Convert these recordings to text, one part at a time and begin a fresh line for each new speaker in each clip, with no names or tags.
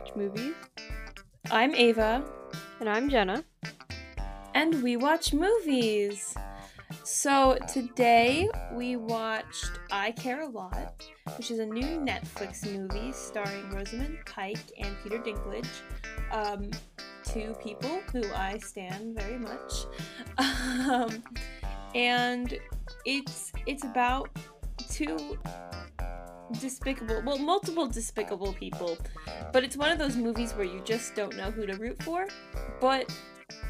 Watch Movies.
I'm Ava.
And I'm Jenna.
And we watch movies. So today we watched I Care a Lot, which is a new Netflix movie starring Rosamund Pike and Peter Dinklage. Um, two people who I stand very much. Um, and it's it's about two despicable well multiple despicable people. But it's one of those movies where you just don't know who to root for. But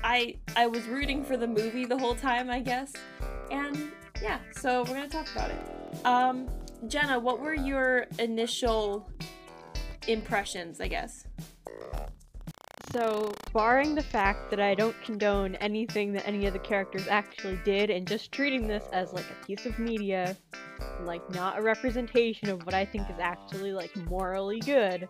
i i was rooting for the movie the whole time i guess. And yeah so we're gonna talk about it. Um jenna what were your initial impressions i guess
so barring the fact that i don't condone anything that any of the characters actually did and just treating this as like a piece of media like not a representation of what I think is actually like morally good.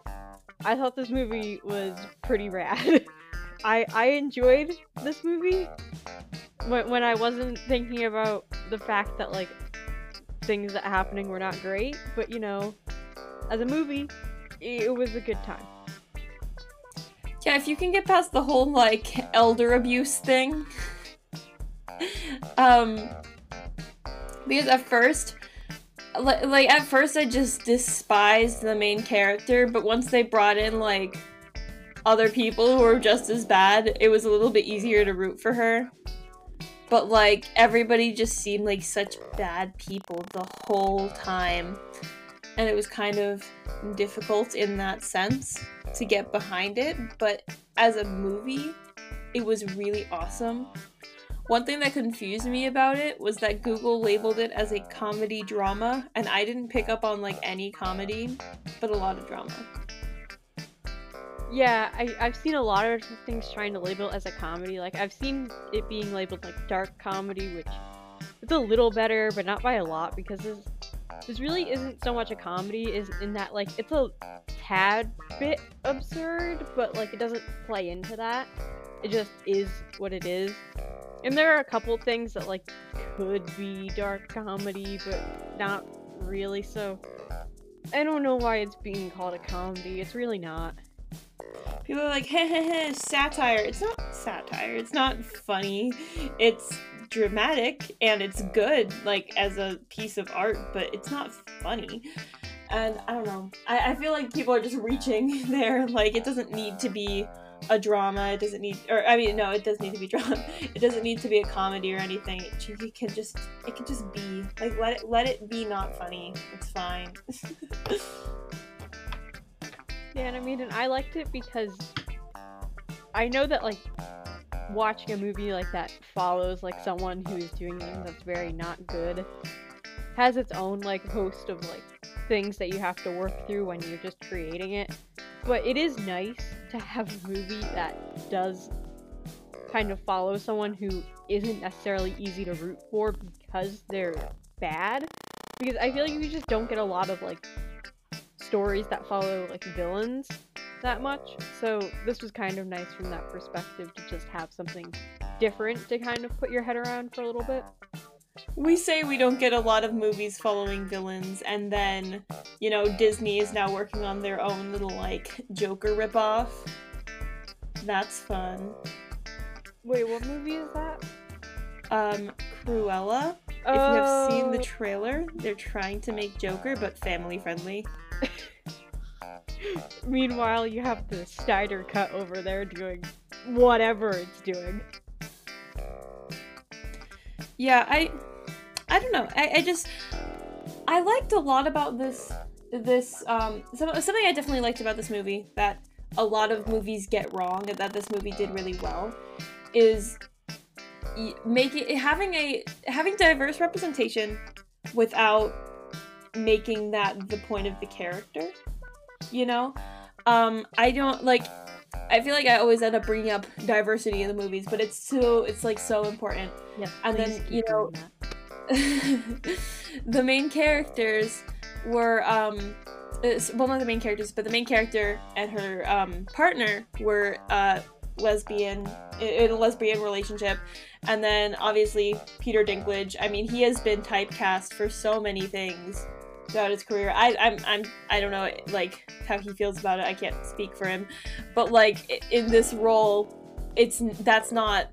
I thought this movie was pretty rad. I I enjoyed this movie when when I wasn't thinking about the fact that like things that happening were not great, but you know, as a movie, it was a good time.
Yeah, if you can get past the whole like elder abuse thing. um because at first like, like at first I just despised the main character, but once they brought in like other people who were just as bad, it was a little bit easier to root for her. But like everybody just seemed like such bad people the whole time. And it was kind of difficult in that sense to get behind it, but as a movie, it was really awesome one thing that confused me about it was that Google labeled it as a comedy drama, and I didn't pick up on like any comedy, but a lot of drama.
Yeah, I, I've seen a lot of things trying to label it as a comedy. Like, I've seen it being labeled like dark comedy, which it's a little better, but not by a lot, because this, this really isn't so much a comedy, is in that, like, it's a tad bit absurd, but, like, it doesn't play into that. It just is what it is. And there are a couple things that like could be dark comedy, but not really. So I don't know why it's being called a comedy. It's really not.
People are like, hey, hey, hey, satire. It's not satire. It's not funny. It's dramatic and it's uh, good, like as a piece of art, but it's not funny. And I don't know. I, I feel like people are just reaching there. Like it doesn't need to be a drama. It doesn't need, or I mean, no, it does need to be drama. It doesn't need to be a comedy or anything. It, it can just, it can just be like let it, let it be not funny. It's fine.
yeah, and I mean, and I liked it because I know that like watching a movie like that follows like someone who is doing things that's very not good has its own like host of like things that you have to work through when you're just creating it. But it is nice to have a movie that does kind of follow someone who isn't necessarily easy to root for because they're bad. Because I feel like you just don't get a lot of like stories that follow like villains that much. So this was kind of nice from that perspective to just have something different to kind of put your head around for a little bit
we say we don't get a lot of movies following villains, and then, you know, Disney is now working on their own little, like, Joker ripoff. That's fun.
Wait, what movie is that?
Um, Cruella. Oh. If you have seen the oh. trailer, they're trying to make Joker, but family friendly.
Meanwhile, you have the Snyder cut over there doing whatever it's doing.
Yeah, I I don't know. I, I just I liked a lot about this this um something I definitely liked about this movie that a lot of movies get wrong and that this movie did really well is making having a having diverse representation without making that the point of the character you know um i don't like I feel like I always end up bringing up diversity in the movies, but it's so it's like so important.
Yeah.
And then you know, the main characters were um, well not the main characters, but the main character and her um partner were uh lesbian in a lesbian relationship and then obviously peter dinklage i mean he has been typecast for so many things throughout his career. I I'm I'm I don't know like how he feels about it. I can't speak for him, but like in this role, it's that's not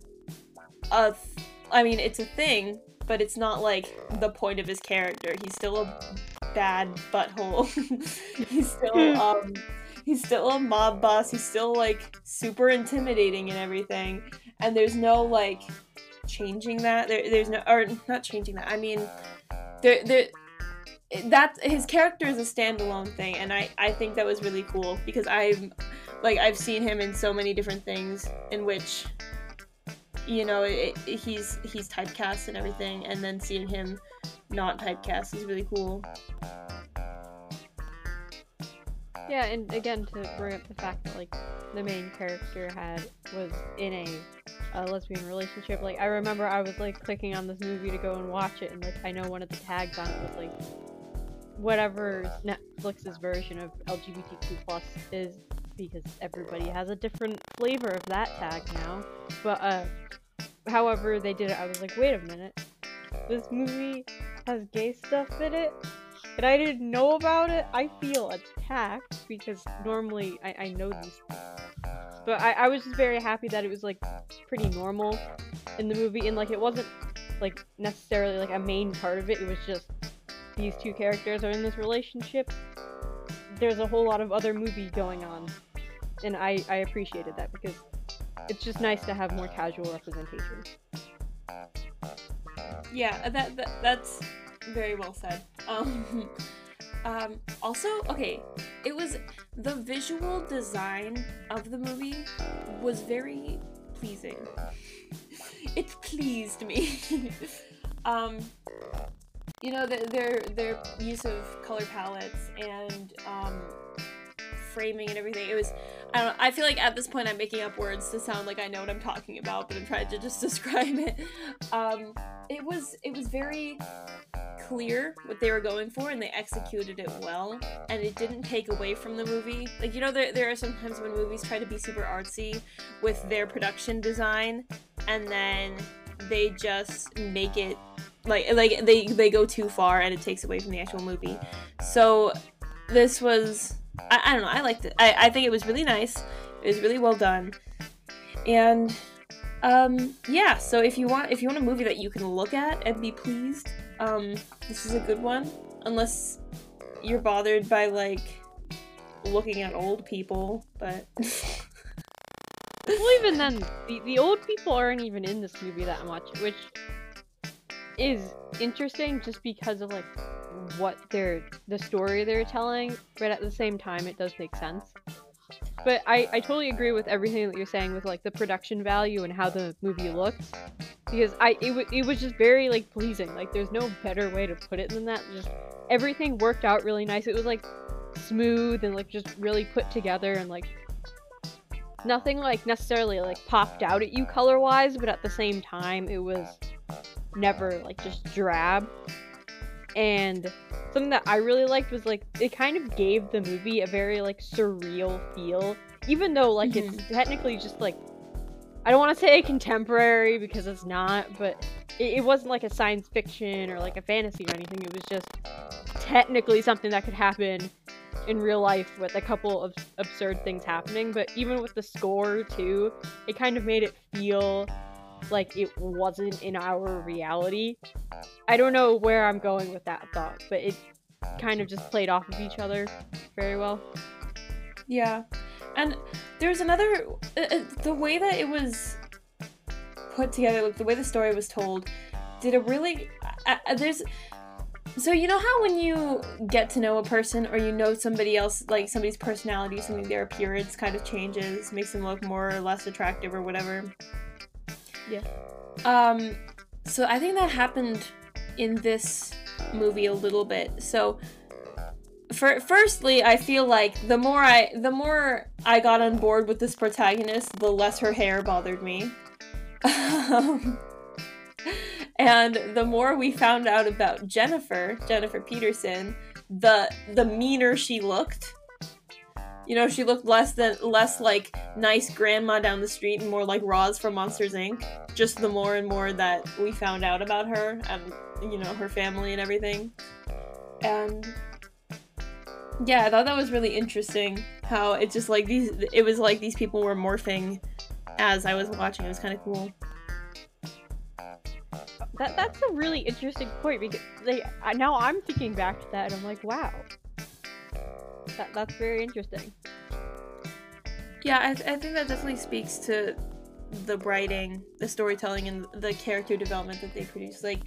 a. Th- I mean, it's a thing, but it's not like the point of his character. He's still a bad butthole. he's still um he's still a mob boss. He's still like super intimidating and everything. And there's no like changing that. There, there's no or not changing that. I mean, there there that his character is a standalone thing and I, I think that was really cool because i'm like i've seen him in so many different things in which you know it, it, he's he's typecast and everything and then seeing him not typecast is really cool.
Yeah and again to bring up the fact that like the main character had was in a, a lesbian relationship like i remember i was like clicking on this movie to go and watch it and like i know one of the tags on it was like whatever netflix's version of lgbtq plus is because everybody has a different flavor of that tag now but uh however they did it, I was like, wait a minute. This movie has gay stuff in it, and I didn't know about it. I feel attacked because normally I, I know these things. But I, I was just very happy that it was like pretty normal in the movie, and like it wasn't like necessarily like a main part of it. It was just these two characters are in this relationship. There's a whole lot of other movie going on, and I I appreciated that because it's just nice to have more casual representation.
Yeah, that, that that's very well said. Um, um, also, okay, it was the visual design of the movie was very pleasing. It pleased me. um, you know, the, their their use of color palettes and um, framing and everything. It was I don't know, I feel like at this point I'm making up words to sound like I know what I'm talking about, but I'm trying to just describe it. Um, it was it was very clear what they were going for and they executed it well and it didn't take away from the movie like you know there, there are sometimes when movies try to be super artsy with their production design and then they just make it like like they they go too far and it takes away from the actual movie so this was I, I don't know. I liked it. I, I think it was really nice. It was really well done. And um, yeah. So if you want if you want a movie that you can look at and be pleased, um, this is a good one. Unless you're bothered by like looking at old people, but.
well, even then, the, the old people aren't even in this movie that much, which is interesting just because of like what they're the story they're telling, but at the same time it does make sense. But I, I totally agree with everything that you're saying with like the production value and how the movie looks. Because I it, w- it was just very like pleasing. Like there's no better way to put it than that. Just everything worked out really nice. It was like smooth and like just really put together and like nothing like necessarily like popped out at you color wise, but at the same time it was never like just drab. And something that I really liked was like it kind of gave the movie a very like surreal feel, even though like mm-hmm. it's technically just like I don't want to say contemporary because it's not, but it, it, wasn't like a science fiction or like a fantasy or anything. It was just technically something that could happen in real life with a couple of absurd things happening. But even with the score too, it kind of made it feel like it wasn't in our reality. I don't know where I'm going with that thought, but it kind of just played off of each other very well.
Yeah. And there's another uh, uh, the way that it was put together, like the way the story was told, did a really uh, uh, there's so you know how when you get to know a person or you know somebody else like somebody's personality, something their appearance kind of changes, makes them look more or less attractive or whatever.
Yeah.
Um, so I think that happened in this movie a little bit. So, for firstly, I feel like the more I the more I got on board with this protagonist, the less her hair bothered me. And the more we found out about Jennifer, Jennifer Peterson, the the meaner she looked you know, she looked less than less like nice grandma down the street and more like Roz from Monsters Inc. Just the more and more that we found out about her and you know her family and everything. And Yeah, I thought that was really interesting. How it just like these. It was like these people were morphing as I was watching. It was kind of cool.
That that's a really interesting point because like now I'm thinking back to that and I'm like, wow, that that's very interesting.
Yeah, I, th- I think that definitely speaks to the writing, the storytelling, and the character development that they produce. Like,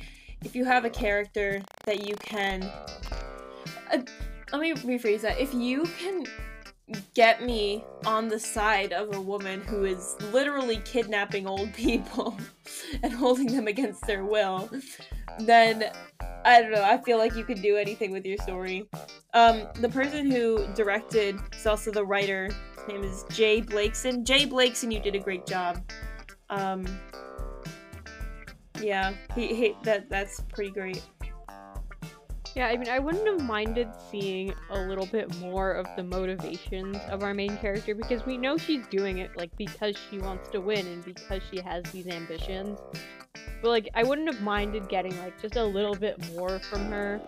if you have a character that you can. Uh, let me rephrase that. If you can get me on the side of a woman who is literally kidnapping old people and holding them against their will, then I don't know. I feel like you can do anything with your story. Um, the person who directed is also the writer. His name is J Blakeson. J Blakeson, you did a great job. Um, yeah, he, he that that's pretty great.
Yeah, I mean, I wouldn't have minded seeing a little bit more of the motivations of our main character because we know she's doing it like because she wants to win and because she has these ambitions. But like, I wouldn't have minded getting like just a little bit more from her,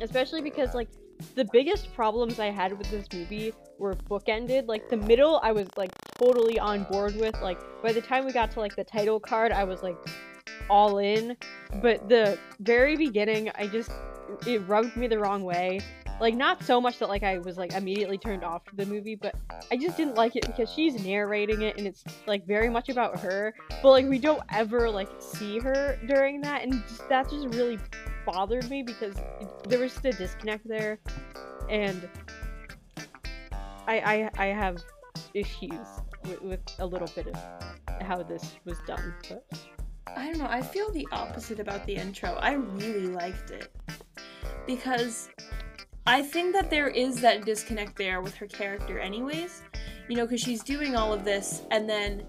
especially because like the biggest problems I had with this movie were bookended. Like the middle, I was like totally on board with. Like by the time we got to like the title card, I was like all in. But the very beginning, I just it rubbed me the wrong way. Like not so much that like I was like immediately turned off to the movie, but I just didn't like it because she's narrating it and it's like very much about her. But like we don't ever like see her during that, and just, that just really bothered me because it, there was just a disconnect there, and I I, I have issues with, with a little bit of how this was done. But
I don't know. I feel the opposite about the intro. I really liked it because I think that there is that disconnect there with her character, anyways. You know, because she's doing all of this and then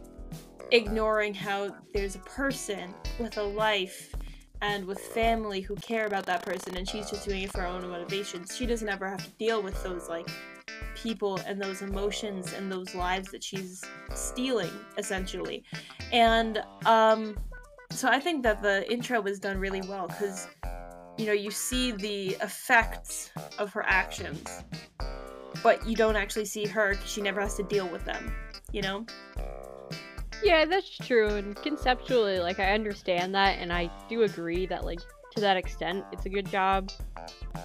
ignoring how there's a person with a life and with family who care about that person, and she's just doing it for her own motivations. She doesn't ever have to deal with those, like, people and those emotions and those lives that she's stealing, essentially. And, um, so I think that the intro was done really well because you know you see the effects of her actions but you don't actually see her because she never has to deal with them you know
yeah, that's true. And conceptually, like I understand that, and I do agree that like to that extent, it's a good job.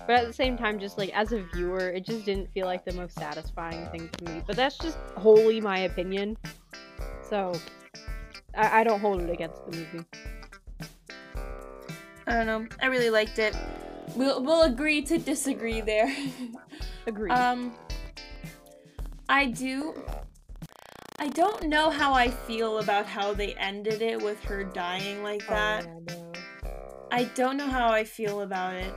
But at the same time, just like as a viewer, it just didn't feel like the most satisfying thing to me. But that's just wholly my opinion. So I, I don't hold it against the movie.
I don't know i really liked it we'll, we'll agree to disagree there
Agreed.
um i do i don't know how i feel about how they ended it with her dying like
Oh,
that
no.
I don't know how I feel about it.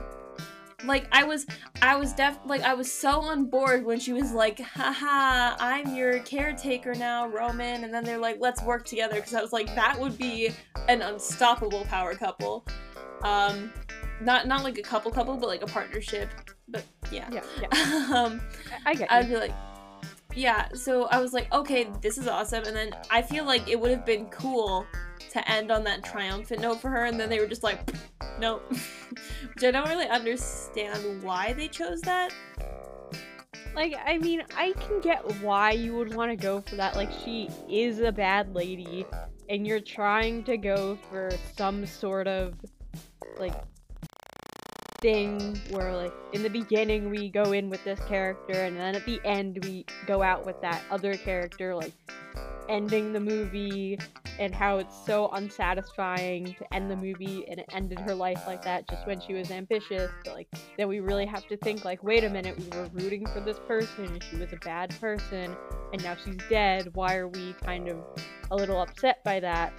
Like I was I was def like I was so on board when she was like, haha, I'm your caretaker now, Roman, and then they're like, let's work together because I was like, that would be an unstoppable power couple. Um not not like a couple couple, but like a partnership. But yeah.
Yeah, yeah.
um
I, get
I'd be like, yeah. So I was like, okay, this is awesome. And then I feel like it would have been cool to end on that triumphant note for her. And then they were just like, nope. Which I don't really understand why they chose that.
Like, I mean, I can get why you would want to go for that. Like, she is a bad lady, and you're trying to go for some sort of, like, thing where, like, in the beginning we go in with this character, and then at the end we go out with that other character, like, ending the movie, and how it's so unsatisfying to end the movie, and it ended her life like that just when she was ambitious. But, like, then we really have to think like wait a minute we were rooting for this person she was a bad person and now she's dead why are we kind of a little upset by that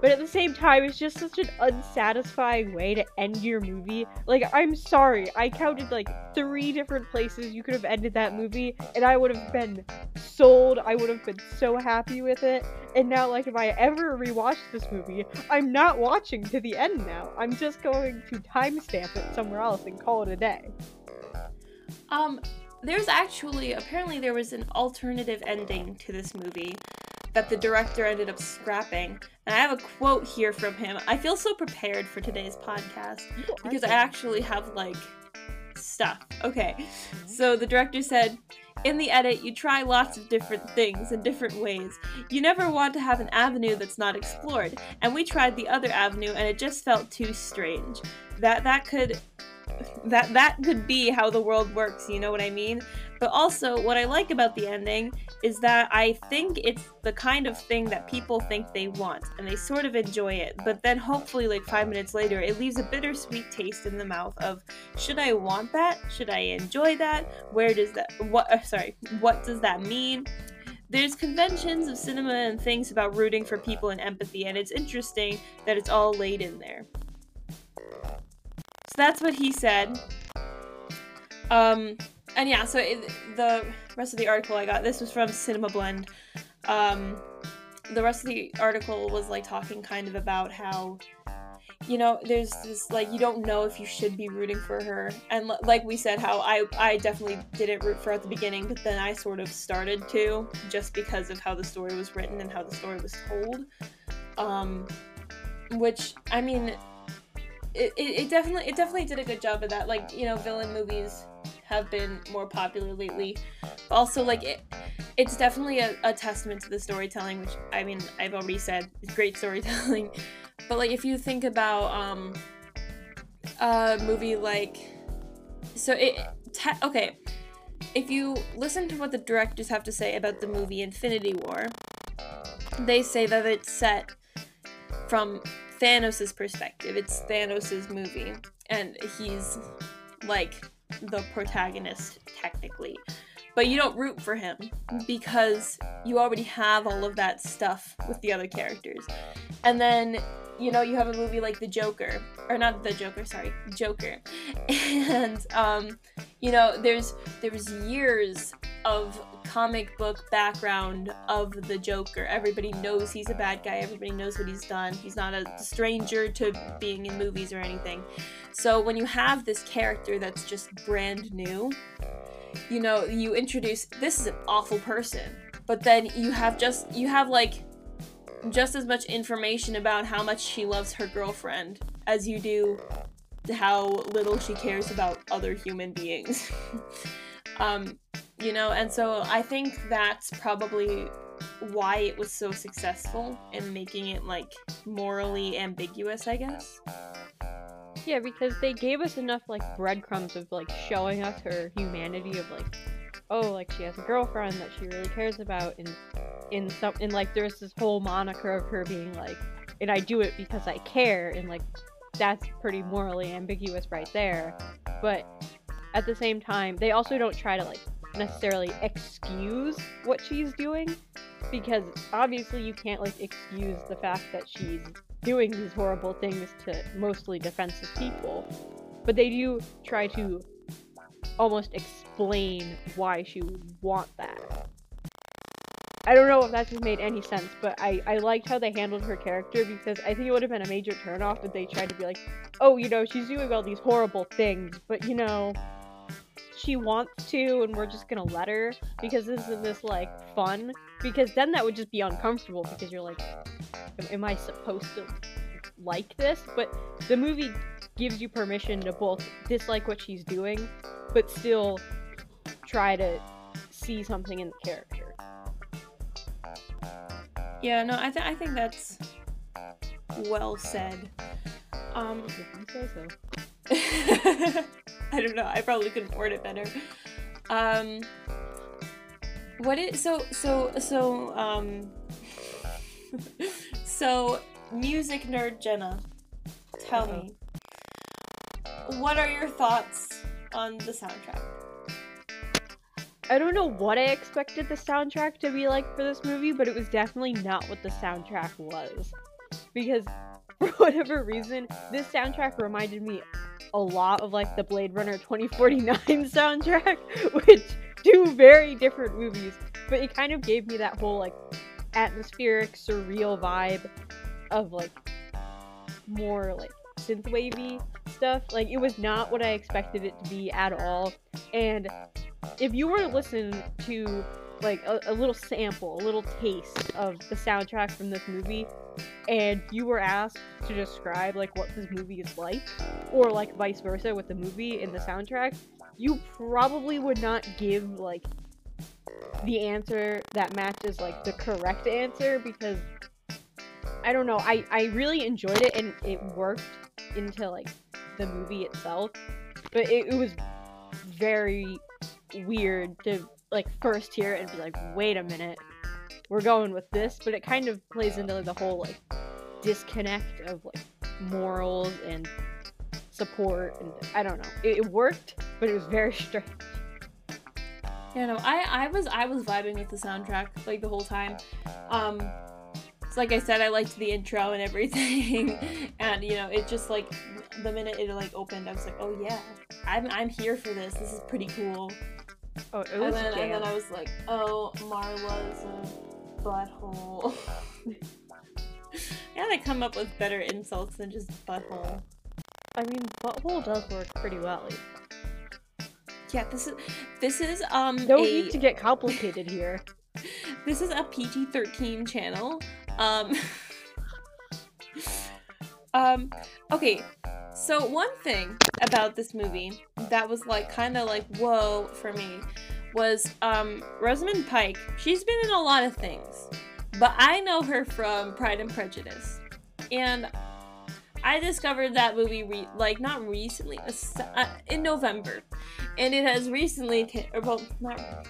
but at the same time it's just such an unsatisfying way to end your movie. Like i'm sorry i counted like three different places you could have ended that movie and i would have been sold. I would have been so happy with it. And now like if i ever rewatch this movie i'm not watching to the end now. I'm just going to timestamp it somewhere else and call it a day.
Um, there's actually apparently there was an alternative ending to this movie that the director ended up scrapping. And I have a quote here from him. I feel so prepared for today's podcast because I actually have like stuff. Okay, so the director said, in the edit, you try lots of different things in different ways. You never want to have an avenue that's not explored, and we tried the other avenue and it just felt too strange. That that could that that could be how the world works, you know what I mean? But also, what I like about the ending is that I think it's the kind of thing that people think they want, and they sort of enjoy it. But then, hopefully, like five minutes later, it leaves a bittersweet taste in the mouth of, should I want that? Should I enjoy that? Where does that? What? Uh, sorry, what does that mean? There's conventions of cinema and things about rooting for people and empathy, and it's interesting that it's all laid in there. So that's what he said. Um, and yeah, so it, the rest of the article I got this was from Cinema Blend. Um, the rest of the article was like talking kind of about how you know there's this like you don't know if you should be rooting for her and l- like we said how i i definitely didn't root for her at the beginning but then i sort of started to just because of how the story was written and how the story was told um which i mean it, it, it definitely it definitely did a good job of that like you know villain movies have been more popular lately. Also, like it, it's definitely a, a testament to the storytelling, which I mean I've already said it's great storytelling. But like if you think about um, a movie like, so it te- okay, if you listen to what the directors have to say about the movie Infinity War, they say that it's set from Thanos' perspective. It's Thanos' movie, and he's like the protagonist technically. But you don't root for him because you already have all of that stuff with the other characters. And then you know you have a movie like the joker. Or not the joker sorry. Joker. And um you know there's there's years of comic book background of the joker. Everybody knows he's a bad guy. Everybody knows what he's done. He's not a stranger to being in movies or anything. So when you have this character that's just brand new you know you introduce this is an awful person. But then you have just you have like just as much information about how much she loves her girlfriend as you do how little she cares about other human beings. um, you know, and so I think that's probably why it was so successful in making it like morally ambiguous, I guess.
Yeah, because they gave us enough like breadcrumbs of like showing us her humanity of like, oh, like she has a girlfriend that she really cares about, and in some, and like there's this whole moniker of her being like, and I do it because I care, and like that's pretty morally ambiguous right there. But at the same time, they also don't try to like necessarily excuse what she's doing because obviously you can't like excuse the fact that she's doing these horrible things to mostly defensive people. But they do try to almost explain why she would want that. I don't know if that just made any sense, but I, I liked how they handled her character because I think it would have been a major turnoff if they tried to be like, oh, you know, she's doing all these horrible things, but you know, she wants to and we're just gonna let her because this is this like fun because then that would just be uncomfortable because you're like am, i supposed to like this? But the movie gives you permission to both dislike what she's doing but still try to see something in the character.
Yeah, no, I, th- I think that's well said. Um,
if you say so
I don't know. I probably couldn't word it better. Um, what is so so so um so music nerd Jenna, tell me, what are your thoughts on the soundtrack?
I don't know what I expected the soundtrack to be like for this movie, but it was definitely not what the soundtrack was. Because for whatever reason, this soundtrack reminded me a lot of like the Blade Runner 2049 soundtrack, which two very different movies, but it kind of gave me that whole like atmospheric, surreal vibe of like more like synthwavy stuff. Like it was not what I expected it to be at all. And if you were to listen to like a, a little sample, a little taste of the soundtrack from this movie, and you were asked to describe like what this movie is like, or like vice versa with the movie and the soundtrack, you probably would not give like the answer that matches like the correct answer because I don't know. I I really enjoyed it and it worked into like the movie itself, but it, it was very weird to like first hear it and be like, wait a minute, we're going with this, but it kind of plays into the whole like disconnect of like morals and support and I don't know. It, it worked, but it was very strange.
Yeah, no, I I was I was vibing with the soundtrack like the whole time. Um so like I said, I liked the intro and everything, and you know, it just like the minute it like opened, I was like, oh yeah, I'm I'm here for this. This is pretty cool.
Oh, it
And
was
then, and then I was like, oh, Marla's a butthole. yeah, they come up with better insults than just butthole.
I mean, butthole does work pretty well.
Yeah, this is this is um
No
a,
need to get complicated here.
this is a PG thirteen channel. Um, um, okay. So one thing about this movie that was like kind of like whoa for me was um Rosamund Pike. She's been in a lot of things, but I know her from Pride and Prejudice, and I discovered that movie re- like not recently, uh, in November, and it has recently or well not.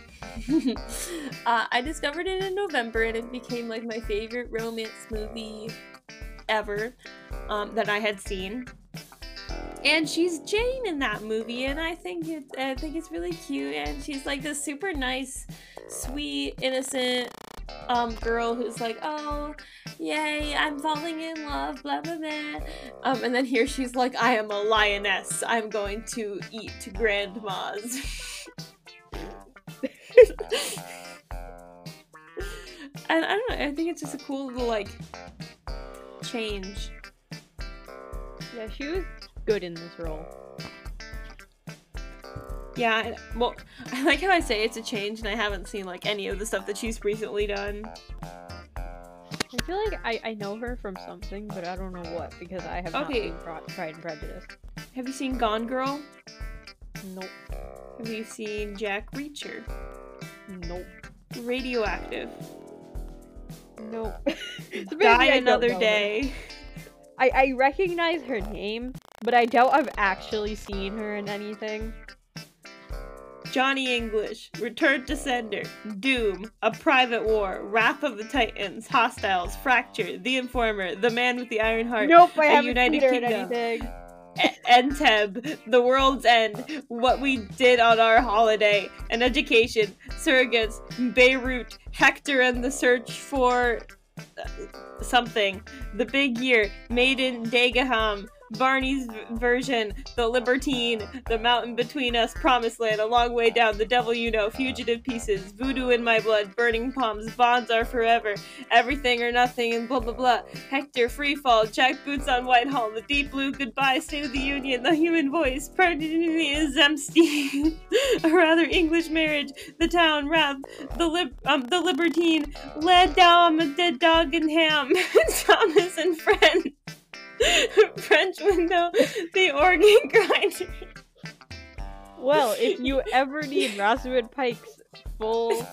uh, I discovered it in November, and it became like my favorite romance movie ever um, that I had seen. And she's Jane in that movie, and I think it's I think it's really cute. And she's like this super nice, sweet, innocent um girl who's like, oh, yay, I'm falling in love, blah blah blah. Um, and then here she's like, I am a lioness. I'm going to eat grandmas. and I don't know. I think it's just a cool little like change.
Yeah, she was good in this role.
Yeah, well, I like how I say it's a change, and I haven't seen like any of the stuff that she's recently done.
I feel like I, I know her from something, but I don't know what because I have not
Okay.
seen Pro- Pride and Prejudice.
Have you seen Gone Girl?
Nope.
Have you seen Jack Reacher?
Nope.
Radioactive.
Nope.
Die Another. Day.
I, I recognize her name, but I doubt I've actually seen her in anything.
Johnny English, Return to Sender, Doom, A Private War, Wrath of the Titans, Hostiles, Fracture, The Informer, The Man with the Iron Heart,
Nope, I haven't
United
seen her in
Kingdom.
anything.
Entebbe, The World's End, What We Did on Our Holiday, An Education, Surrogates, Beirut, Hector and the Search for something, The Big Year, Made in Dagenham, Barney's version, The Libertine, The Mountain Between Us, Promised Land, A Long Way Down, The Devil You Know, Fugitive Pieces, Voodoo in My Blood, Burning Palms, Bonds Are Forever, Everything or Nothing, and blah blah blah. Hector, Freefall, Jack Boots on Whitehall, The Deep Blue, Goodbye, State of the Union, The Human Voice, Pridgeny is empty, A Rather English Marriage, The Town, Wrath, The Lib- um, The Libertine, Led Down, a Dead Dog and Ham, Thomas and Friend, French Window, The Organ Grinder.
Well, if you ever need Rosamund Pike's full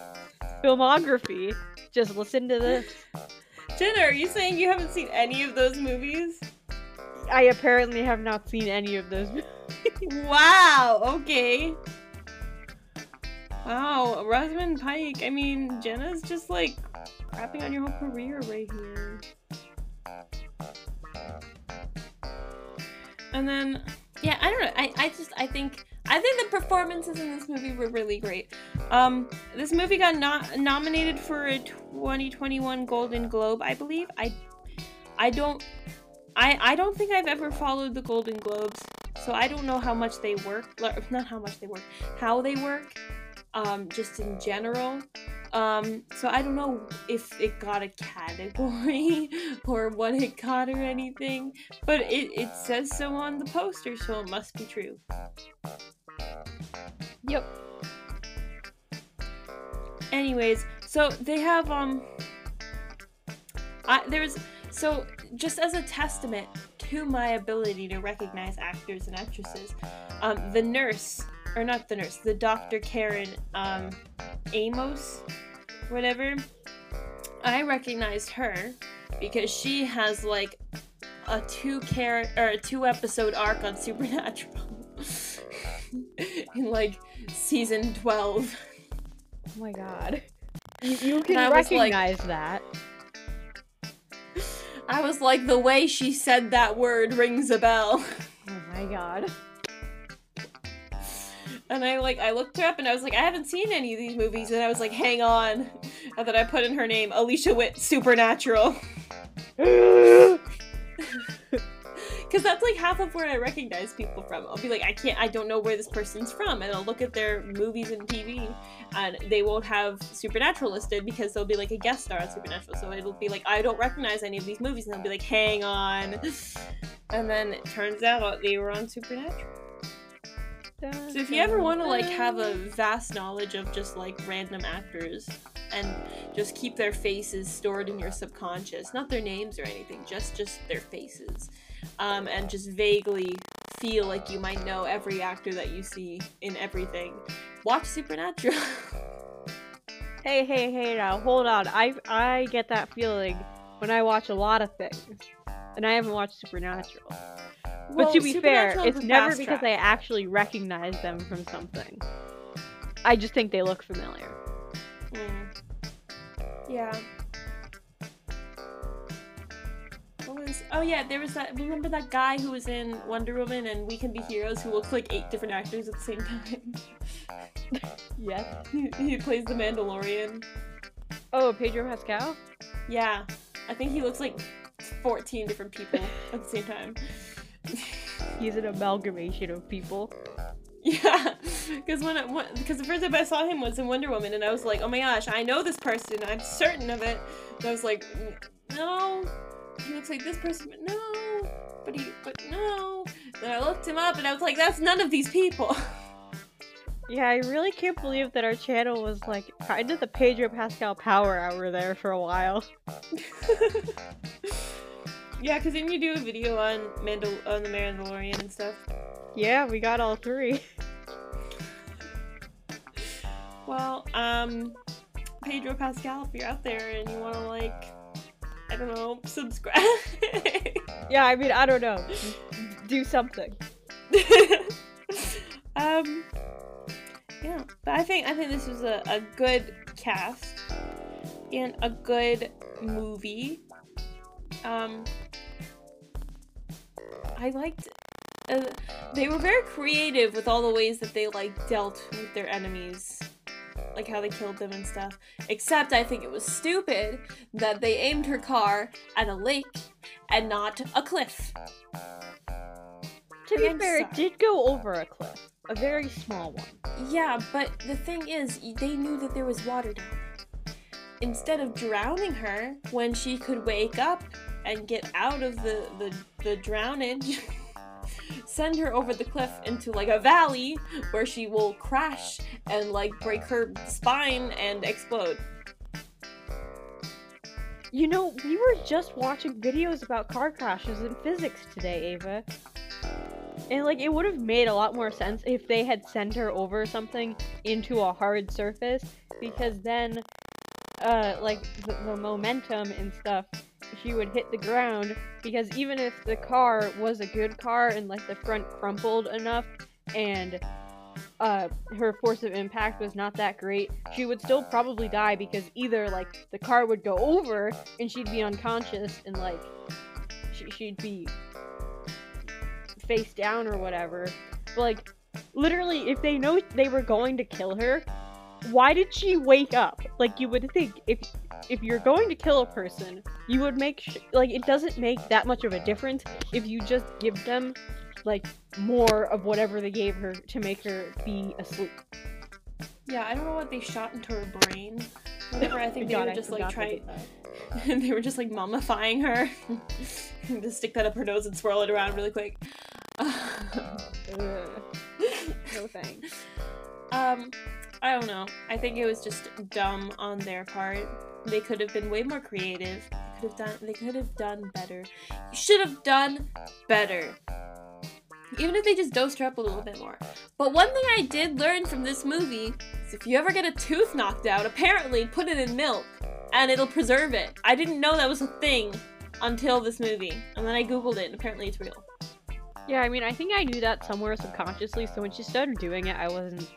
filmography, just listen to this.
Jenna, are you saying you haven't seen any of those movies?
I apparently have not seen any of those.
Wow, okay. Wow, Rosamund Pike. I mean, Jenna's just like crapping on your whole career right here. And then, yeah, I don't know. I, I just, I think, I think the performances in this movie were really great. Um, this movie got no- nominated for a 2021 Golden Globe, I believe. I, I don't, I, I don't think I've ever followed the Golden Globes, so I don't know how much they work. Not how much they work, how they work. Um, just in general. Um, so I don't know if it got a category or what it got or anything, but it, it says so on the poster, so it must be true.
Yep.
Anyways, so they have um I there's so just as a testament to my ability to recognize actors and actresses, um the nurse or not the nurse, the Dr. Karen um, Amos, whatever. I recognized her because she has like a two char- or a two episode arc on Supernatural in like season 12.
Oh my god. You, you can
was like-
recognize that.
I was like, the way she said that word rings a bell.
Oh my god.
And I like I looked her up and I was like, I haven't seen any of these movies, and I was like, hang on. And then I put in her name, Alicia Witt Supernatural. Cause that's like half of where I recognize people from. I'll be like, I can't I don't know where this person's from, and I'll look at their movies and TV and they won't have Supernatural listed because they'll be like a guest star on Supernatural. So it'll be like I don't recognize any of these movies, and I'll be like, hang on. And then it turns out they were on Supernatural. So if you ever want to like have a vast knowledge of just like random actors and just keep their faces stored in your subconscious, not their names or anything, just just their faces, um, and just vaguely feel like you might know every actor that you see in everything, watch Supernatural.
Hey, hey, hey! Now hold on. I I get that feeling when I watch a lot of things, and I haven't watched Supernatural. But to be fair, it's never because
track.
I actually recognize them from something. I just think they look familiar.
Mm. Yeah. What was? Oh yeah, there was that. Remember that guy who was in Wonder Woman and We Can Be Heroes, who looks like eight different actors at the same time.
Yes.
he, he plays the Mandalorian.
Oh, Pedro Pascal.
Yeah, I think he looks like fourteen different people at the same time.
He's an amalgamation of people.
Yeah, because when because the first time I saw him was in Wonder Woman, and I was like, oh my gosh, I know this person, I'm certain of it. And I was like, mm, no, he looks like this person, but no, but he, but no. Then I looked him up, and I was like, that's none of these people.
Yeah, I really can't believe that our channel was like kind of the Pedro Pascal power hour there for a while.
yeah, because didn't you do a video on Mandal on the Mandalorian and stuff?
Yeah, we got all three.
Well, um, Pedro Pascal, if you're out there and you want to like, I don't know, subscribe.
Yeah, I mean, I don't know. Do something.
um yeah but i think i think this was a, a good cast and a good movie um i liked uh, they were very creative with all the ways that they like dealt with their enemies like how they killed them and stuff except i think it was stupid that they aimed her car at a lake and not a cliff
To be fair, it did go over a cliff. A very small one.
Yeah, but the thing is, they knew that there was water down there. Instead of drowning her when she could wake up and get out of the, the, the drownage, send her over the cliff into like a valley where she will crash and like break her spine and explode.
You know, we were just watching videos about car crashes in physics today, Ava. And like, it would have made a lot more sense if they had sent her over something into a hard surface, because then, uh, like, the, the momentum and stuff, she would hit the ground, because even if the car was a good car and like the front crumpled enough and uh, her force of impact was not that great, she would still probably die because either like the car would go over and she'd be unconscious and like she- she'd be face down or whatever. But like literally, if they know they were going to kill her, why did she wake up? Like you would think if if you're going to kill a person, you would make sh- like it doesn't make that much of a difference if you just give them like more of whatever they gave her to make her be asleep.
Yeah, I don't know what they shot into her brain. Whatever, I think they
God,
were just like
they
trying. they were just like mummifying her. just stick that up her nose and swirl it around really quick.
No thanks.
um, I don't know. I think it was just dumb on their part. They could have been way more creative. Could have done. They could have done better. You should have done better. Even if they just dosed her up a little bit more. But one thing I did learn from this movie is if you ever get a tooth knocked out, apparently put it in milk and it'll preserve it. I didn't know that was a thing until this movie. And then I googled it and apparently it's real.
Yeah, I mean, I think I knew that somewhere subconsciously, so when she started doing it, I wasn't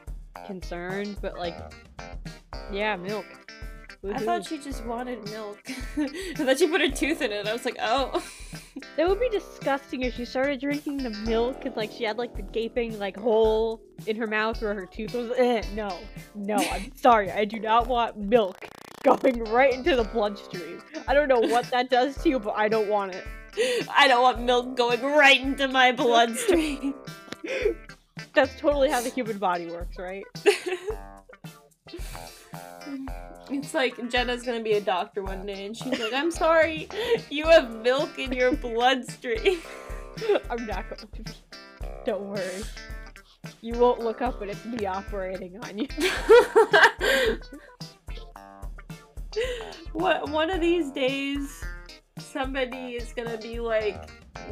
concerned, but like, yeah, milk.
I thought she just wanted milk. and then she put her tooth in it. I was like, oh.
That would be disgusting if she started drinking the milk and like she had like the gaping like hole in her mouth where her tooth was. Eh, no, no, I'm sorry. I do not want milk going right into the bloodstream. I don't know what that does to you, but I don't want it.
I don't want milk going right into my bloodstream.
That's totally how the human body works, right?
It's like Jenna's gonna be a doctor one day and she's like, I'm sorry, you have milk in your bloodstream.
I'm not going to be. Don't worry. You won't look up and it's me operating on you.
what one of these days somebody is gonna be like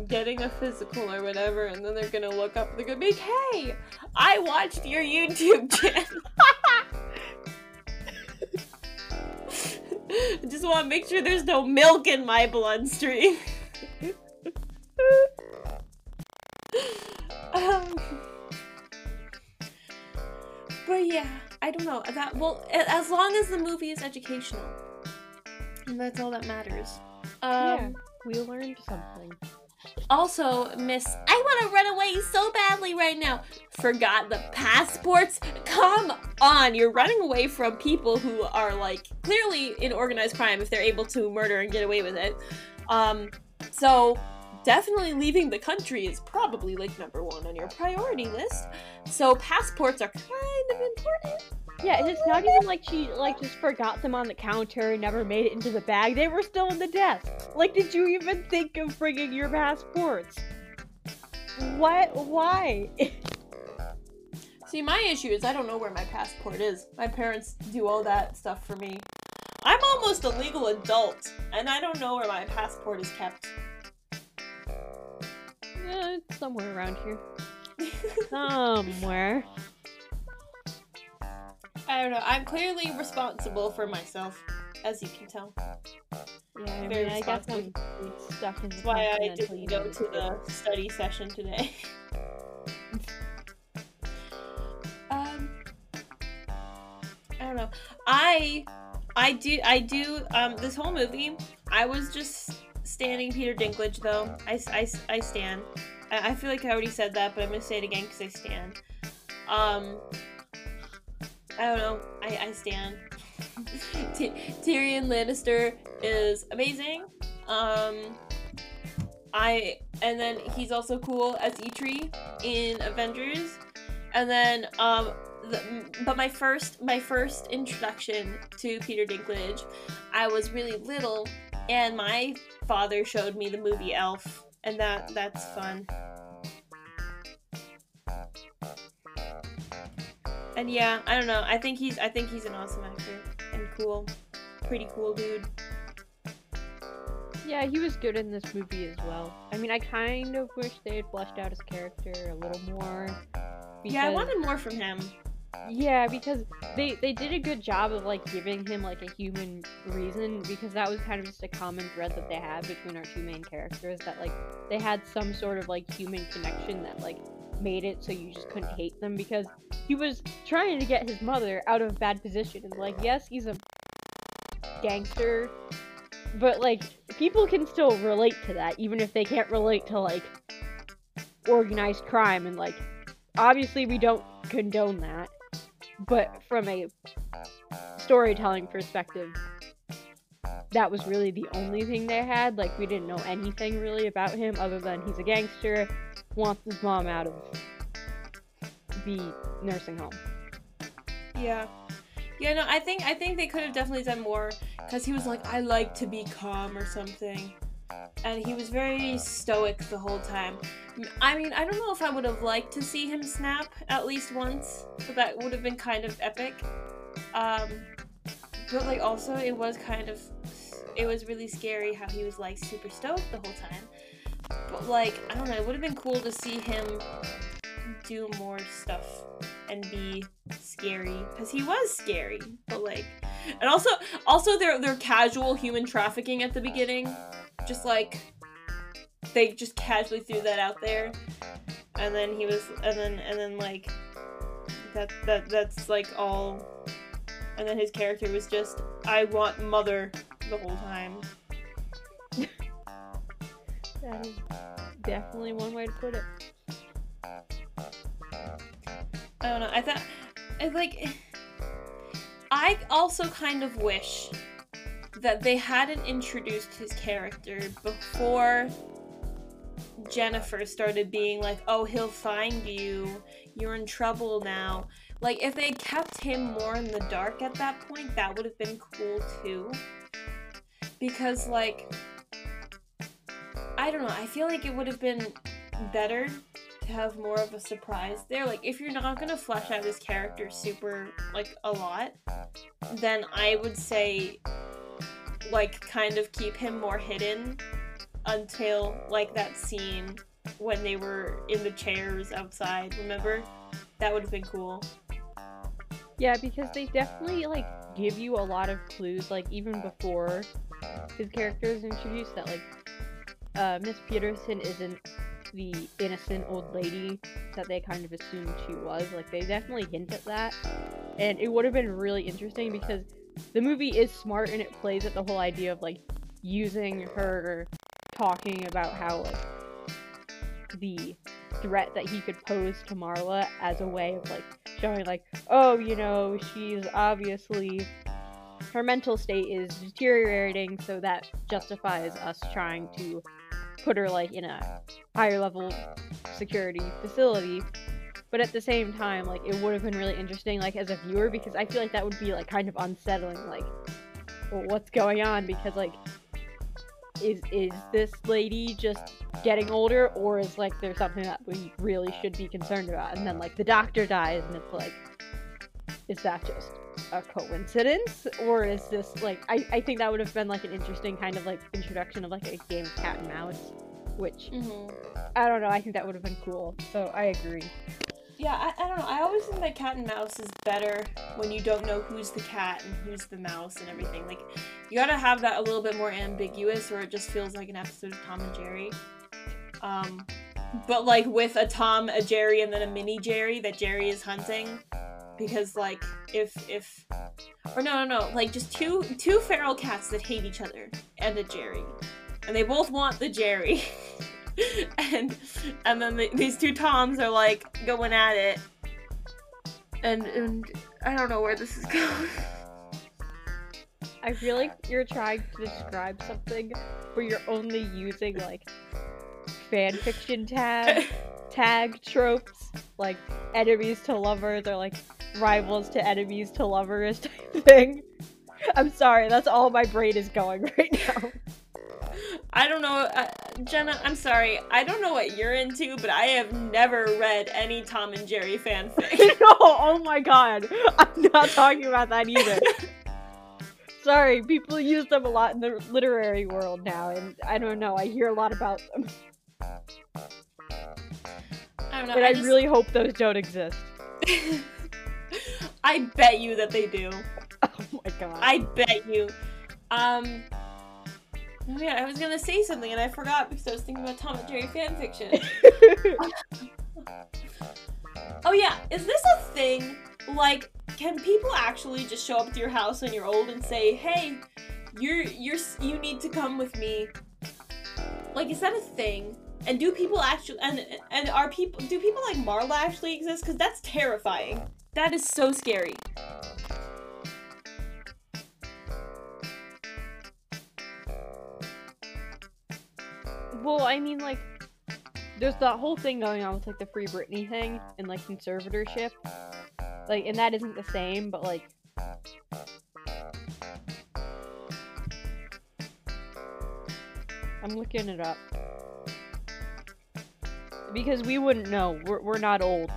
getting a physical or whatever and then they're gonna look up they're gonna be like, Hey, I watched your YouTube channel. I just want to make sure there's no milk in my bloodstream. um, but yeah, I don't know. That well, as long as the movie is educational, and that's all that matters. Um,
yeah, we learned something.
Also, Miss, I want to run away so badly right now. Forgot the passports? Come on, you're running away from people who are like clearly in organized crime if they're able to murder and get away with it. Um, so definitely leaving the country is probably like number one on your priority list. So passports are kind of important.
Yeah, and it's not even like she like just forgot them on the counter and never made it into the bag. They were still in the desk. Like, did you even think of bringing your passports? What? Why?
See, my issue is I don't know where my passport is. My parents do all that stuff for me. I'm almost a legal adult, and I don't know where my passport is kept.
Yeah, it's somewhere around here. somewhere.
I don't know. I'm clearly responsible for myself, as you can tell.
Yeah, I Very mean, I guess I'm stuck in
That's why I didn't go to the study session today. um, I don't know. I, I do, I do. Um, this whole movie, I was just standing Peter Dinklage though. I, I, I stand. I, I feel like I already said that, but I'm gonna say it again because I stand. Um, I don't know. I, I stand. T- Tyrion Lannister is amazing. Um, I and then he's also cool as Eitri in Avengers. And then um, the, but my first my first introduction to Peter Dinklage, I was really little, and my father showed me the movie Elf, and that that's fun. And yeah, I don't know. I think he's I think he's an awesome actor and cool. Pretty cool dude.
Yeah, he was good in this movie as well. I mean, I kind of wish they had fleshed out his character a little more.
Because, yeah, I wanted more from him.
Yeah, because they they did a good job of like giving him like a human reason because that was kind of just a common thread that they had between our two main characters that like they had some sort of like human connection that like made it so you just couldn't hate them because he was trying to get his mother out of a bad position. And like yes he's a gangster but like people can still relate to that even if they can't relate to like organized crime. And like obviously we don't condone that but from a storytelling perspective that was really the only thing they had like we didn't know anything really about him other than he's a gangster wants his mom out of the nursing home.
Yeah. Yeah, no, I think I think they could have definitely done more because he was like, I like to be calm or something, and he was very stoic the whole time. I mean, I don't know if I would have liked to see him snap at least once, but that would have been kind of epic. Um, but like also, it was kind of, it was really scary how he was like super stoked the whole time. But like, I don't know, it would have been cool to see him do more stuff and be scary because he was scary. But like, and also, also their their casual human trafficking at the beginning, just like they just casually threw that out there, and then he was, and then and then like that that that's like all, and then his character was just I want mother the whole time.
That is definitely one way to put it.
I don't know. I thought, I like. I also kind of wish that they hadn't introduced his character before Jennifer started being like, "Oh, he'll find you. You're in trouble now." Like, if they kept him more in the dark at that point, that would have been cool too. Because, like, I don't know. I feel like it would have been better to have more of a surprise there. Like, if you're not gonna flesh out his character super, like, a lot, then I would say, like, kind of keep him more hidden until, like, that scene when they were in the chairs outside. Remember? That would have been cool.
Yeah, because they definitely like give you a lot of clues, like even before his character is introduced, that like uh, Miss Peterson isn't the innocent old lady that they kind of assumed she was. Like they definitely hint at that, and it would have been really interesting because the movie is smart and it plays at the whole idea of like using her talking about how like the threat that he could pose to Marla as a way of like showing like oh you know she's obviously her mental state is deteriorating so that justifies us trying to put her like in a higher level security facility. But at the same time like it would have been really interesting like as a viewer because i feel like that would be like kind of unsettling like what's going on? Because like is is this lady just getting older or is like there something that we really should be concerned about? And then like the doctor dies and it's like is that just a coincidence? Or is this like I, I think that would have been like an interesting kind of like introduction of like a game of cat and mouse which
Mm-hmm.
i don't know i think that would have been cool. So i agree
Yeah, I, I don't know. I always think that cat and mouse is better when you don't know who's the cat and who's the mouse and everything. Like, you gotta have that a little bit more ambiguous, or it just feels like an episode of Tom and Jerry. Um, but like with a Tom, a Jerry, and then a mini Jerry that Jerry is hunting, because like if if or no no no like just two two feral cats that hate each other and a Jerry, and they both want the Jerry. and and then the, these two toms are like going at it. And and i don't know where this is going.
I feel like you're trying to describe something where you're only using like fan fiction tag tag tropes like enemies to lovers or like rivals to enemies to lovers type thing. I'm sorry that's all my brain is going right now
i don't know uh, jenna i'm sorry i don't know what you're into but i have never read any tom and jerry fanfic
no, oh my god. I'm not talking about that either. Sorry, people use them a lot in the literary world now, and I don't know, I hear a lot about them.
i don't know
And I,
just-
really hope those don't exist.
i bet you that they do
Oh my god.
i bet you um oh yeah i was gonna say something and i forgot because i was thinking about tom and jerry fanfiction Oh yeah, is this a thing? Like, can people actually just show up to your house when you're old and say, "Hey, you're you're you need to come with me"? Like, is that a thing? And do people actually and and are people do people like Marla actually exist? Because that's terrifying. That is so scary.
Well, I mean, like, there's that whole thing going on with, like, the Free Britney thing and, like, conservatorship. Like, and that isn't the same, but, like, I'm looking it up. Because we wouldn't know. We're, we're not old.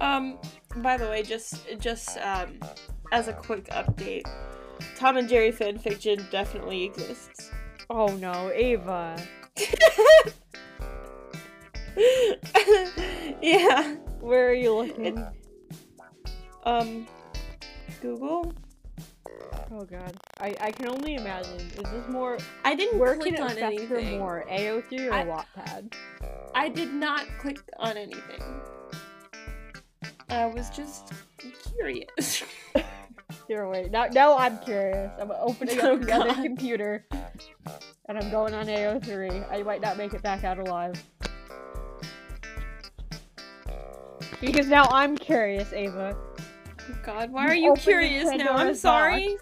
Um, by the way, just just um, as a quick update, Tom and Jerry fanfiction definitely exists.
Oh no, Ava.
yeah.
Where are you looking?
Um, Google.
Oh god. I, I can only imagine. Is this more
I didn't
where
click
can it
on
fester
anything.
more? AO3 or
I-
Wattpad?
I did not click on anything. I was just curious.
Here, wait. Now, now I'm curious. I'm opening
Oh,
up the other computer, and I'm going on AO3. I might not make it back out alive. Because now I'm curious, Ava.
God, why are you
opened
curious now? I'm sorry.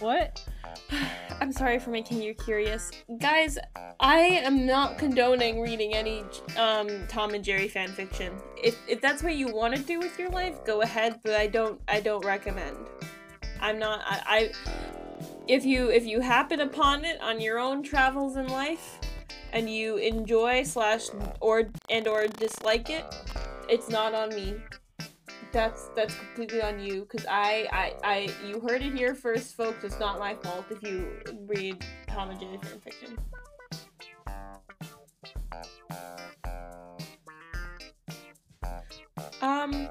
What?
I'm sorry for making you curious. Guys, I am not condoning reading any um, Tom and Jerry fan fiction. If, if that's what you want to do with your life, go ahead, but I don't I don't recommend. I'm not I, I if you if you happen upon it on your own travels in life and you enjoy slash or and or dislike it, it's not on me. That's that's completely on you because I, I I you heard it here first, folks. It's not my fault if you read Tom and Jerry fanfiction. Um.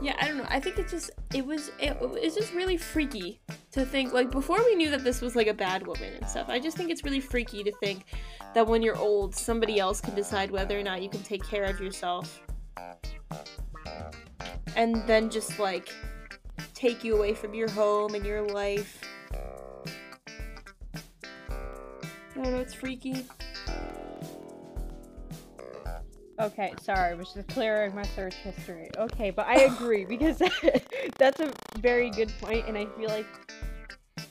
Yeah, I don't know. I think it just it was it, it's just really freaky to think like before we knew that this was like a bad woman and stuff. I just think it's really freaky to think that when you're old, somebody else can decide whether or not you can take care of yourself. And then just like take you away from your home and your life. I know, it's freaky.
Okay, sorry, I was just clearing my search history. Okay, but I agree because that's a very good point, and I feel like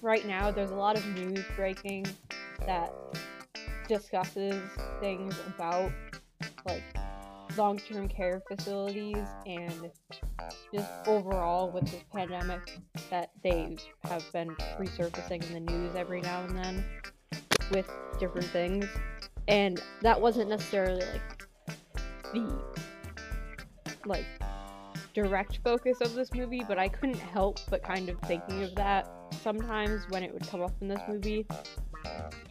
right now there's a lot of news breaking that discusses things about like long-term care facilities and just overall with this pandemic that they have been resurfacing in the news every now and then with different things. And that wasn't necessarily like the like direct focus of this movie, but I couldn't help but kind of thinking of that sometimes when it would come up in this movie,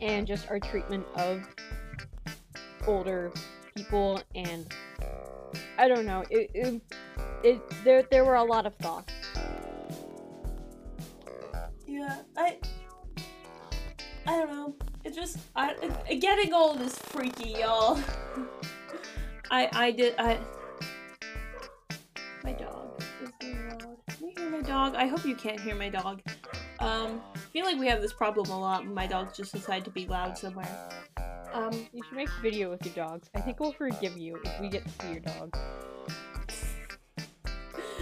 and just our treatment of older people, and I don't know, it, it, it there there were a lot of thoughts.
Yeah, I. I don't know. It just I it, getting old is freaky, y'all. I I did I. My dog is being loud. Can you hear my dog? I hope you can't hear my dog. Um, I feel like we have this problem a lot my dogs just decide to be loud somewhere. Um,
You should make a video with your dogs. I think we'll forgive you if we get to see your dog.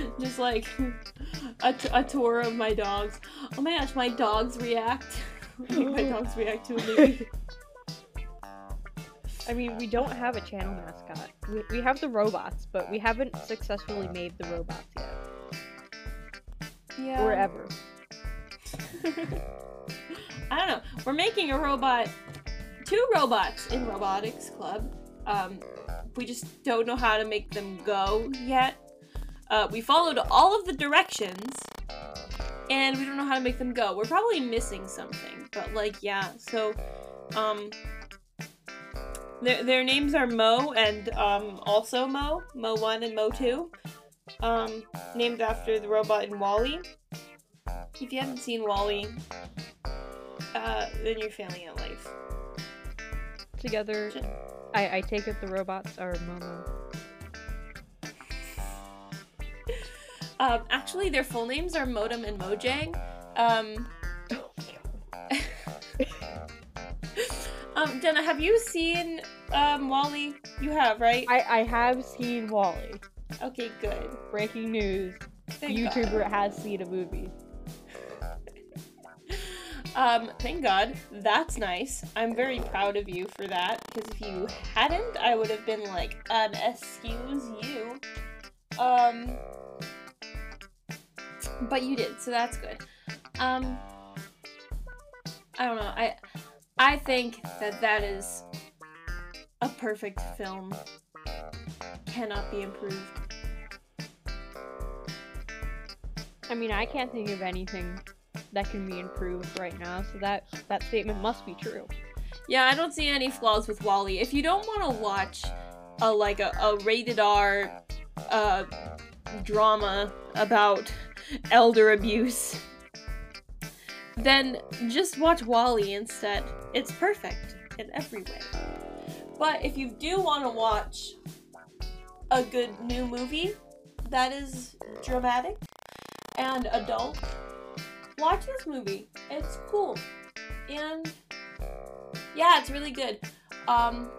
just like a, t- a tour of my dogs. Oh my gosh, my dogs react. my dogs react to a movie.
I mean, we don't have a channel mascot. We, we have the robots, but we haven't successfully made the robots yet.
Yeah.
Or ever.
I don't know. We're making a robot, two robots in Robotics Club. Um, we just don't know how to make them go yet. Uh, we followed all of the directions, and we don't know how to make them go. We're probably missing something, but like, yeah. So, um, their their names are Mo and um also Mo, Mo One and Mo Two, um, named after the robot in WALL-E. If you haven't seen WALL-E, uh, then you're failing at life.
Together, I, I take it the robots are Momo.
Um, actually, their full names are Modem and Mojang. Um, um, Jenna, have you seen um, WALL-E? You have, right?
I, I have seen WALL-E.
Okay, good.
Breaking news.
Thank God.
YouTuber has seen a movie.
Um, thank God. That's nice. I'm very proud of you for that. Because if you hadn't, I would have been like, um, excuse you. Um, but you did, so that's good. Um, I don't know. I, I think that that is a perfect film. Cannot be improved.
I mean, I can't think of anything that can be improved right now, so that that statement must be true.
Yeah, I don't see any flaws with WALL-E. If you don't want to watch a like a, a rated R uh, drama about elder abuse, then just watch WALL-E instead. It's perfect in every way. But if you do want to watch a good new movie that is dramatic and adult, watch this movie. It's cool. And yeah, it's really good. Um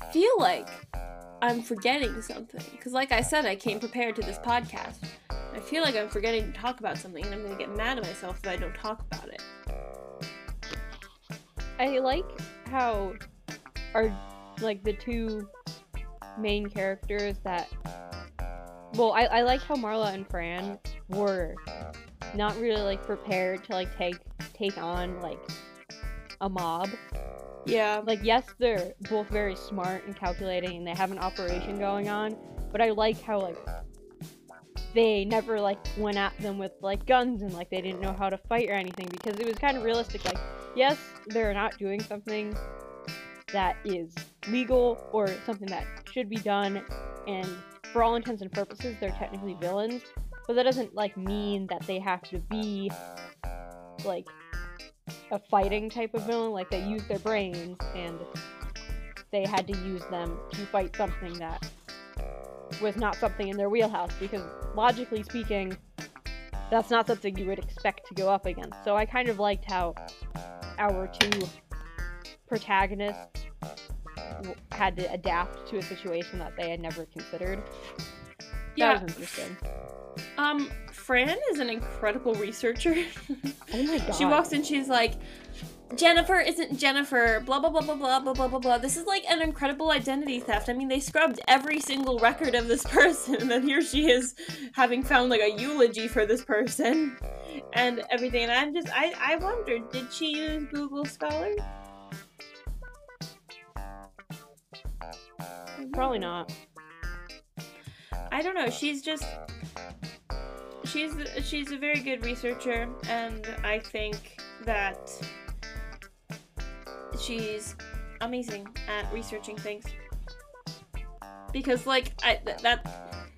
I feel like I'm forgetting something because like I said I came prepared to this podcast. I feel like I'm forgetting to talk about something and I'm going to get mad at myself if I don't talk about it.
I like how our like the two main characters that well I, I like how Marla and Fran were not really like prepared to like take take on like a mob.
Yeah.
Like yes, they're both very smart and calculating and they have an operation going on, but I like how like they never like went at them with like guns and like they didn't know how to fight or anything because it was kind of realistic like yes, they're not doing something that is legal or something that should be done and for all intents and purposes they're technically villains but that doesn't like mean that they have to be like a fighting type of villain. Like they use their brains and they had to use them to fight something that was not something in their wheelhouse because logically speaking that's not something you would expect to go up against. So i kind of liked how our two protagonists had to adapt to a situation that they had never considered.
Yeah.
That was interesting.
Um, Fran is an incredible researcher.
Oh my god.
she walks in, she's like, Jennifer isn't Jennifer, blah, blah, blah, blah, blah, blah, blah, blah, blah. This is like an incredible identity theft. I mean, they scrubbed every single record of this person, and then here she is having found like a eulogy for this person and everything. And I'm just, I, I wondered, did she use Google Scholar?
Probably not.
I don't know. She's just she's she's a very good researcher, and I think that she's amazing at researching things. Because like I th- that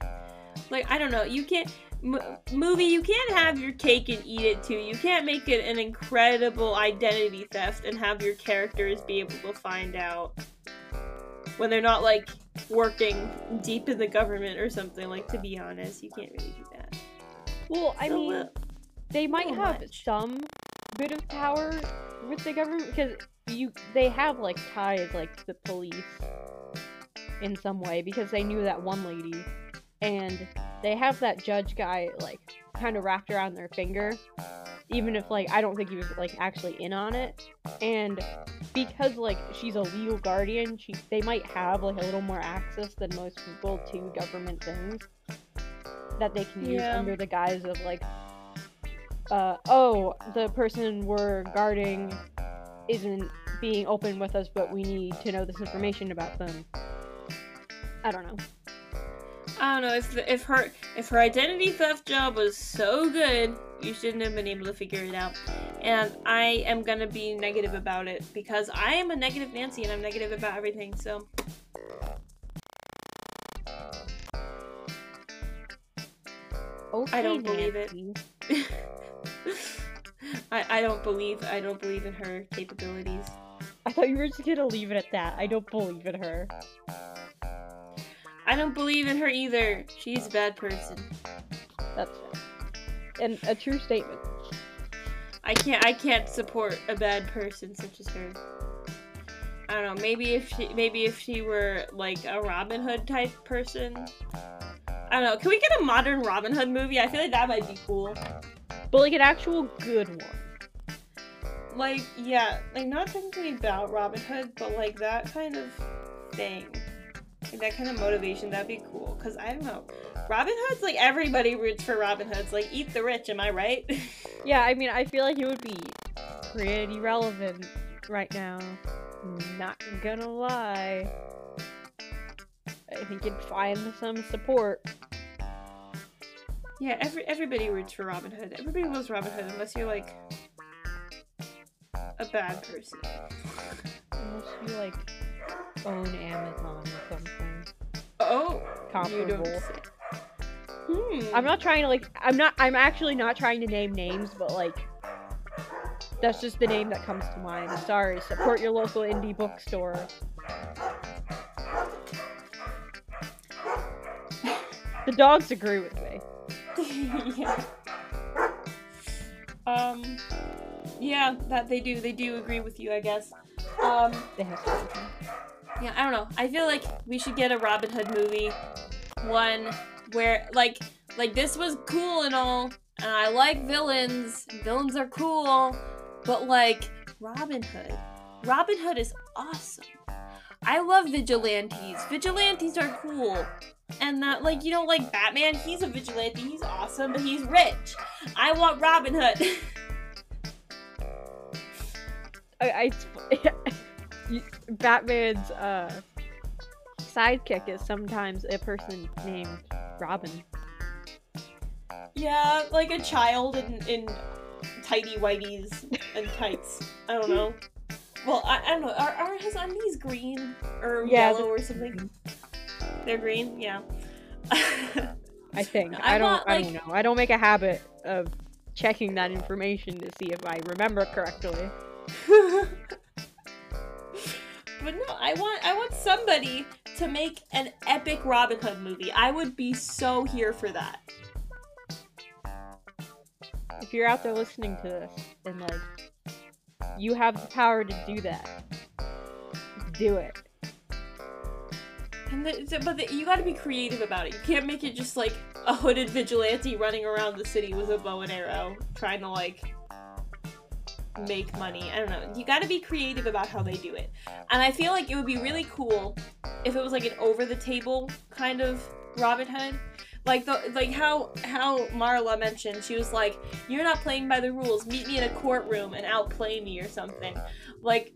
like I don't know. You can't movie. You can't have your cake and eat it too. You can't make it an incredible identity theft and have your characters be able to find out when they're not like working deep in the government or something. Like to be honest, you can't really do that.
Well, I
So,
mean,
uh,
they might have
much.
some bit of power with the government because you they have like ties like to the police in some way because they knew that one lady and they have that judge guy like kind of wrapped around their finger even if like I don't think he was like actually in on it. And because like she's a legal guardian she they might have like a little more access than most people to government things that they can use
Yeah.
under the guise of like uh oh the person we're guarding isn't being open with us but we need to know this information about them. I don't know.
I don't know. If if her if her identity theft job was so good, you shouldn't have been able to figure it out. And I am gonna be negative about it because I am a negative Nancy and I'm negative about everything. So
okay I
don't believe it. I I don't believe I don't believe in her capabilities.
I thought you were just gonna leave it at that I don't believe in her
I don't believe in her either. She's a bad person.
That's fair. And a true statement.
I can't I can't support a bad person such as her. I don't know, maybe if she maybe if she were like a Robin Hood type person. I don't know. Can we get a modern Robin Hood movie? I feel like that might be cool.
But like an actual good one.
Like, yeah, like not technically about Robin Hood, but like that kind of thing. Like that kind of motivation, that'd be cool. Cause I don't know. Robin Hood's like everybody roots for Robin Hood's like eat the rich, am I right?
Yeah, I mean, I feel like it would be pretty relevant right now. Not gonna lie. I think you'd find some support.
Yeah, every everybody roots for Robin Hood. Everybody loves Robin Hood unless you're like a bad person.
Unless you like own Amazon or something.
Oh, you
Comparable.
Hmm.
I'm not trying to like I'm not I'm actually not trying to name names, but like that's just the name that comes to mind. Sorry, support your local indie bookstore. The dogs agree with me.
yeah. Um. Yeah, that they do. They do agree with you, I guess. Um.
They have something.
Yeah, I don't know. I feel like we should get a Robin Hood movie, one where like like this was cool and all, and I like villains. Villains are cool, but like Robin Hood, Robin Hood is awesome. I love vigilantes. Vigilantes are cool. And that, like, you know, like Batman, he's a vigilante, he's awesome, but he's rich. I want Robin Hood.
I, I Batman's uh sidekick is sometimes a person named Robin.
Yeah, like a child in, in tidy whities and tights. I don't know. Well, I, I don't know. Are, are his undies green or
Yeah,
yellow or something? They're green. Yeah.
I think.
I
I, don't
want,
I don't know. I don't make a habit of checking that information to see if I remember correctly.
but no, I want I want somebody to make an epic Robin Hood movie. I would be so here for that.
If you're out there listening to this and like you have the power to do that, do it.
And the, but the, you got to be creative about it. You can't make it just like a hooded vigilante running around the city with a bow and arrow, trying to like make money. I don't know. You got to be creative about how they do it. And I feel like it would be really cool if it was like an over the table kind of Robin Hood. Like the like how how Marla mentioned, she was like, "You're not playing by the rules. Meet me in a courtroom and outplay me or something." Like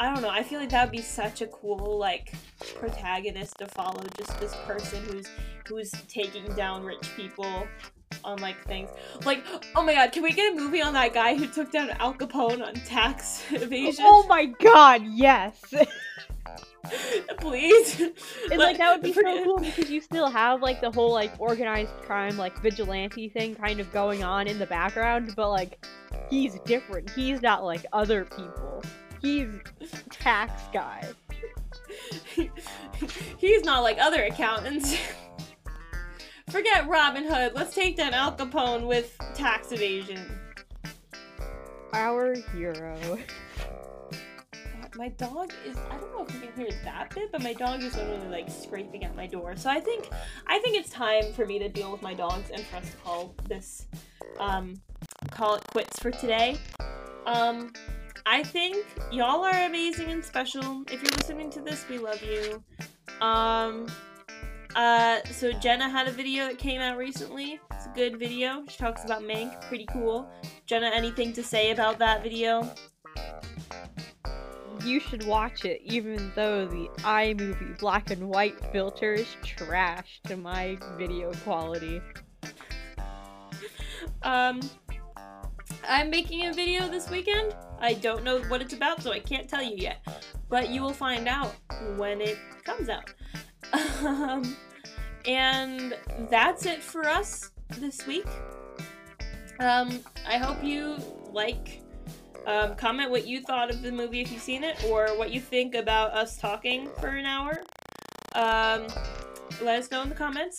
I don't know. I feel like that would be such a cool like protagonist to follow. Just this person who's who's taking down rich people on like things. Like, oh my god, can we get a movie on that guy who took down Al Capone on tax evasion?
Oh my god, yes!
Please.
And like that would be so cool because you still have like the whole like organized crime like vigilante thing kind of going on in the background, but like he's different. He's not like other people. He's tax guy.
He's not like other accountants. Forget Robin Hood. Let's take down Al Capone with tax evasion.
Our hero.
God, My dog is I don't know if you can hear that bit, but my dog is literally like scraping at my door. So I think I think it's time for me to deal with my dogs and for us to call this um call it quits for today. Um I think y'all are amazing and special. If you're listening to this, we love you. Um uh so Jenna had a video that came out recently. It's a good video. She talks about Mank, pretty cool. Jenna, anything to say about that video?
You should watch it, even though the iMovie black and white filter is trash to my video quality.
Um, I'm making a video this weekend. I don't know what it's about, so I can't tell you yet. But you will find out when it comes out. Um, and that's it for us this week. Um, I hope you like. Um, comment what you thought of the movie if you've seen it, or what you think about us talking for an hour. Um, let us know in the comments.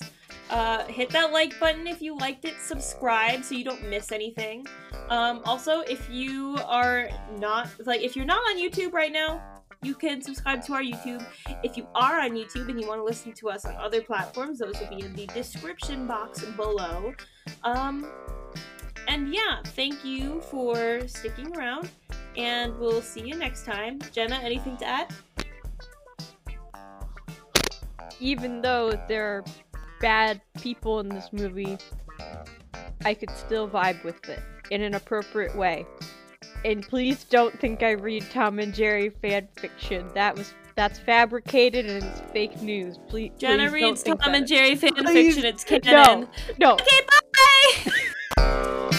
Uh, hit that like button if you liked it. Subscribe so you don't miss anything. Um, also, if you are not like if you're not on YouTube right now, you can subscribe to our YouTube. If you are on YouTube and you want to listen to us on other platforms, those will be in the description box below. Um, and yeah, thank you for sticking around, and we'll see you next time. Jenna, anything to add?
Even though there are bad people in this movie, I could still vibe with it in an appropriate way. And please don't think I read Tom and Jerry fan fiction. That was that's fabricated and it's fake news. Please,
Jenna
please
reads Tom and Jerry fan
please.
fiction. It's canon.
No, no.
Okay, bye.